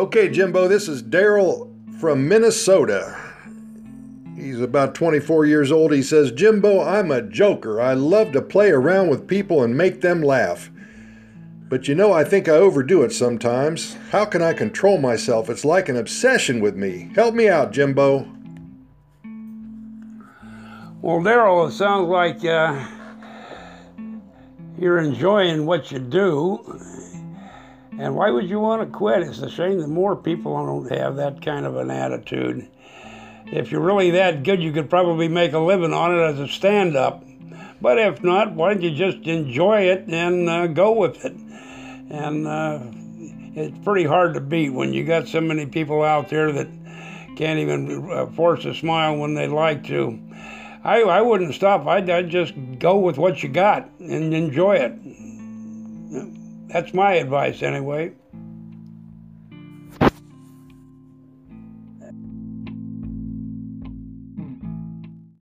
Okay, Jimbo, this is Daryl from Minnesota. He's about 24 years old. He says, Jimbo, I'm a joker. I love to play around with people and make them laugh. But you know, I think I overdo it sometimes. How can I control myself? It's like an obsession with me. Help me out, Jimbo. Well, Daryl, it sounds like uh, you're enjoying what you do. And why would you want to quit? It's a shame that more people don't have that kind of an attitude. If you're really that good, you could probably make a living on it as a stand up. But if not, why don't you just enjoy it and uh, go with it? and uh, it's pretty hard to beat when you got so many people out there that can't even uh, force a smile when they like to. I, I wouldn't stop. I'd, I'd just go with what you got and enjoy it. That's my advice, anyway.